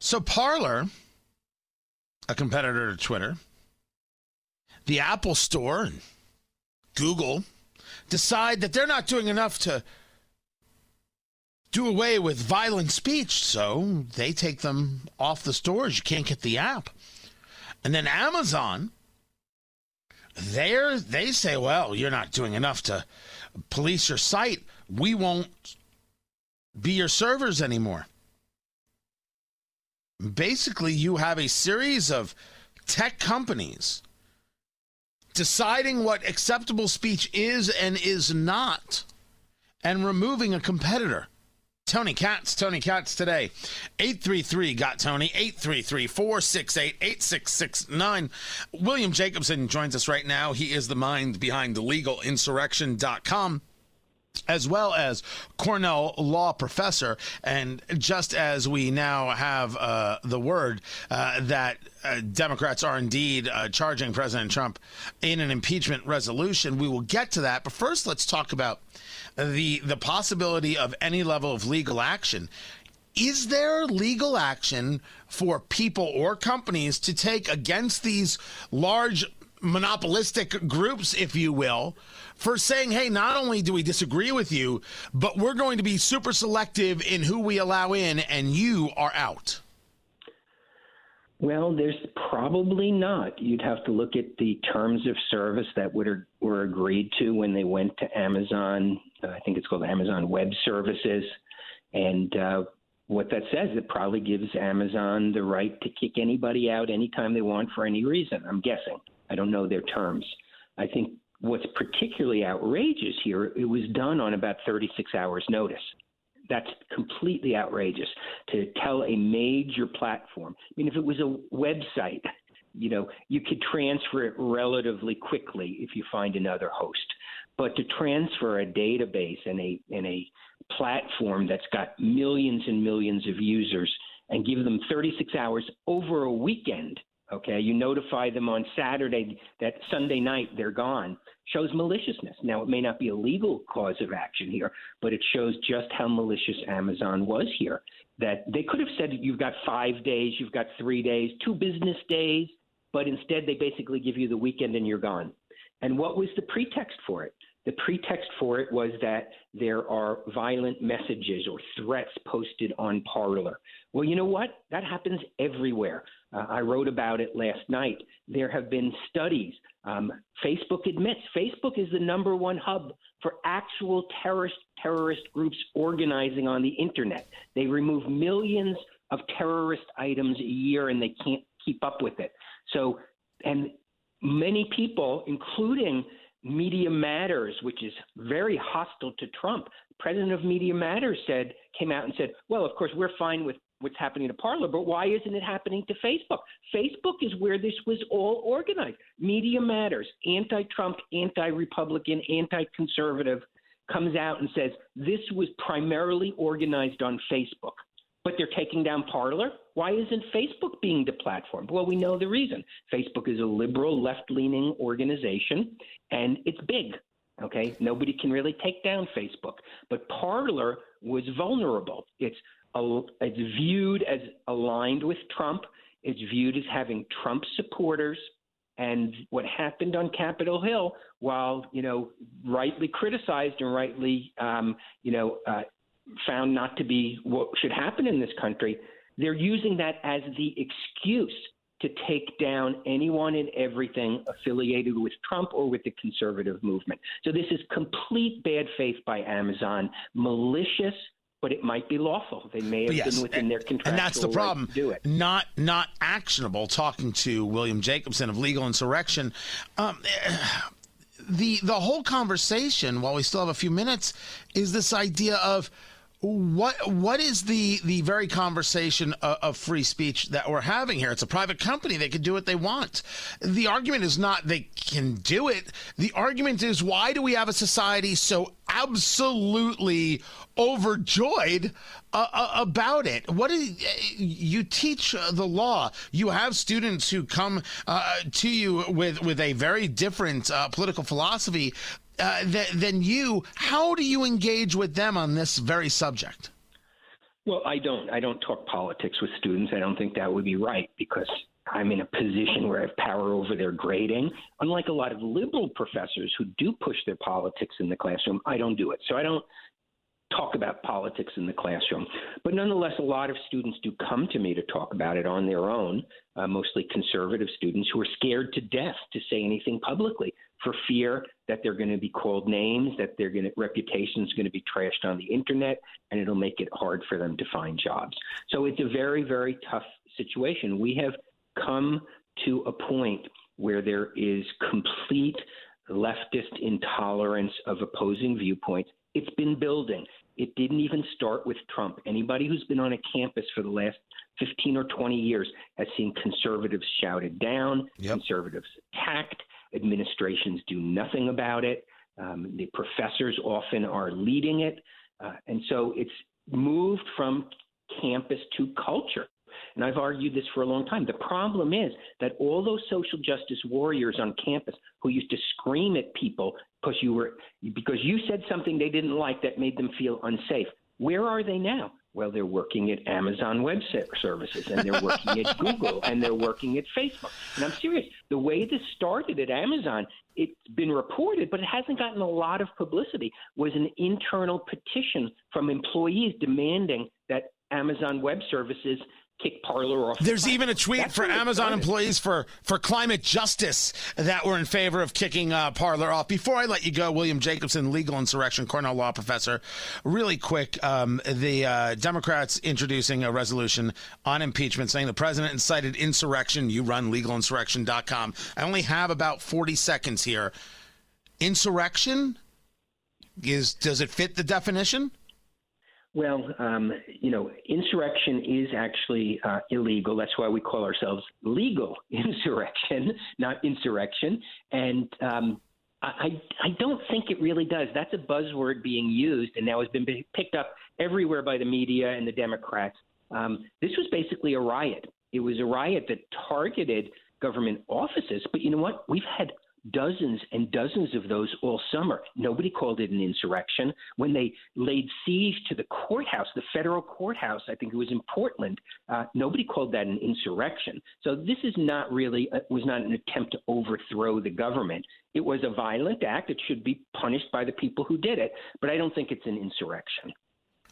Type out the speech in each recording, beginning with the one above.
So Parler, a competitor to Twitter, the Apple Store and Google decide that they're not doing enough to do away with violent speech, so they take them off the stores. You can't get the app. And then Amazon, there they say, well, you're not doing enough to police your site. We won't be your servers anymore. Basically, you have a series of tech companies deciding what acceptable speech is and is not and removing a competitor. Tony Katz, Tony Katz today. 833 got Tony, 833 468 8669. William Jacobson joins us right now. He is the mind behind legalinsurrection.com as well as Cornell law professor. And just as we now have uh, the word uh, that uh, Democrats are indeed uh, charging President Trump in an impeachment resolution, we will get to that. But first, let's talk about the the possibility of any level of legal action. Is there legal action for people or companies to take against these large monopolistic groups, if you will, for saying, hey, not only do we disagree with you, but we're going to be super selective in who we allow in, and you are out? Well, there's probably not. You'd have to look at the terms of service that would, were agreed to when they went to Amazon. I think it's called Amazon Web Services. And uh, what that says, it probably gives Amazon the right to kick anybody out anytime they want for any reason. I'm guessing. I don't know their terms. I think what's particularly outrageous here, it was done on about 36 hours' notice. That's completely outrageous to tell a major platform. I mean, if it was a website, you know, you could transfer it relatively quickly if you find another host. But to transfer a database and a and a platform that's got millions and millions of users and give them 36 hours over a weekend Okay, you notify them on Saturday that Sunday night they're gone. Shows maliciousness. Now, it may not be a legal cause of action here, but it shows just how malicious Amazon was here. That they could have said you've got five days, you've got three days, two business days, but instead they basically give you the weekend and you're gone. And what was the pretext for it? The pretext for it was that there are violent messages or threats posted on Parler. Well, you know what? That happens everywhere. Uh, I wrote about it last night. There have been studies. Um, Facebook admits Facebook is the number one hub for actual terrorist terrorist groups organizing on the internet. They remove millions of terrorist items a year, and they can't keep up with it. So, and many people, including Media Matters, which is very hostile to Trump. President of Media Matters said came out and said, "Well, of course we're fine with what's happening to Parler, but why isn't it happening to Facebook? Facebook is where this was all organized. Media Matters, anti-Trump, anti-Republican, anti-conservative, comes out and says this was primarily organized on Facebook." But they're taking down Parler. Why isn't Facebook being deplatformed? Well, we know the reason. Facebook is a liberal, left leaning organization, and it's big. Okay, nobody can really take down Facebook, but Parler was vulnerable. It's it's viewed as aligned with Trump. It's viewed as having Trump supporters. And what happened on Capitol Hill, while you know rightly criticized and rightly um, you know uh, found not to be what should happen in this country, they're using that as the excuse to take down anyone and everything affiliated with Trump or with the conservative movement. So this is complete bad faith by Amazon, malicious. But it might be lawful. They may have yes, been within their contractual and that's the problem. Right do it. Not not actionable. Talking to William Jacobson of Legal Insurrection, um, the the whole conversation, while we still have a few minutes, is this idea of what what is the the very conversation of, of, free speech that we're having here? It's a private company; they can do what they want. The argument is not they can do it. The argument is why do we have a society so absolutely overjoyed uh, uh, about it. What is you teach the law? You have students who come uh, to you with with a very different uh, political philosophy uh, th- than you. How do you engage with them on this very subject? Well, I don't. I don't talk politics with students. I don't think that would be right because I'm in a position where I have power over their grading. Unlike a lot of liberal professors who do push their politics in the classroom, I don't do it. So I don't talk about politics in the classroom. But nonetheless, a lot of students do come to me to talk about it on their own, uh, mostly conservative students who are scared to death to say anything publicly for fear that they're going to be called names, that their reputation is going to be trashed on the internet, and it'll make it hard for them to find jobs. So it's a very, very tough situation. We have come to a point where there is complete leftist intolerance of opposing viewpoints. It's been building. It didn't even start with Trump. Anybody who's been on a campus for the last 15 or 20 years has seen conservatives shouted down, yep. conservatives attacked, administrations do nothing about it. Um, the professors often are leading it. Uh, and so it's moved from campus to culture. And I've argued this for a long time. The problem is that all those social justice warriors on campus who used to scream at people because you were because you said something they didn't like that made them feel unsafe. Where are they now? Well, they're working at Amazon Web Services and they're working at Google and they're working at Facebook. And I'm serious. The way this started at Amazon, it's been reported, but it hasn't gotten a lot of publicity, was an internal petition from employees demanding that Amazon Web Services kick Parler off. There's even a tweet That's for Amazon employees for for climate justice that were in favor of kicking uh, Parler off. Before I let you go, William Jacobson, legal insurrection, Cornell law professor, really quick, um, the uh, Democrats introducing a resolution on impeachment saying the president incited insurrection. You run legalinsurrection.com. I only have about 40 seconds here. Insurrection is does it fit the definition? Well, um, you know, insurrection is actually uh, illegal. That's why we call ourselves legal insurrection, not insurrection. And um, I, I don't think it really does. That's a buzzword being used and now has been picked up everywhere by the media and the Democrats. Um, this was basically a riot. It was a riot that targeted government offices. But you know what? We've had dozens and dozens of those all summer. Nobody called it an insurrection. When they laid siege to the courthouse, the federal courthouse, I think it was in Portland, uh, nobody called that an insurrection. So this is not really, uh, was not an attempt to overthrow the government. It was a violent act. It should be punished by the people who did it, but I don't think it's an insurrection.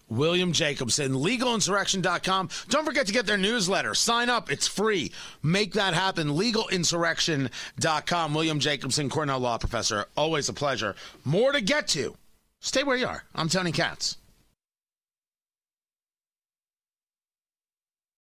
William Jacobson, legalinsurrection.com. Don't forget to get their newsletter. Sign up, it's free. Make that happen. Legalinsurrection.com. William Jacobson, Cornell Law Professor. Always a pleasure. More to get to. Stay where you are. I'm Tony Katz.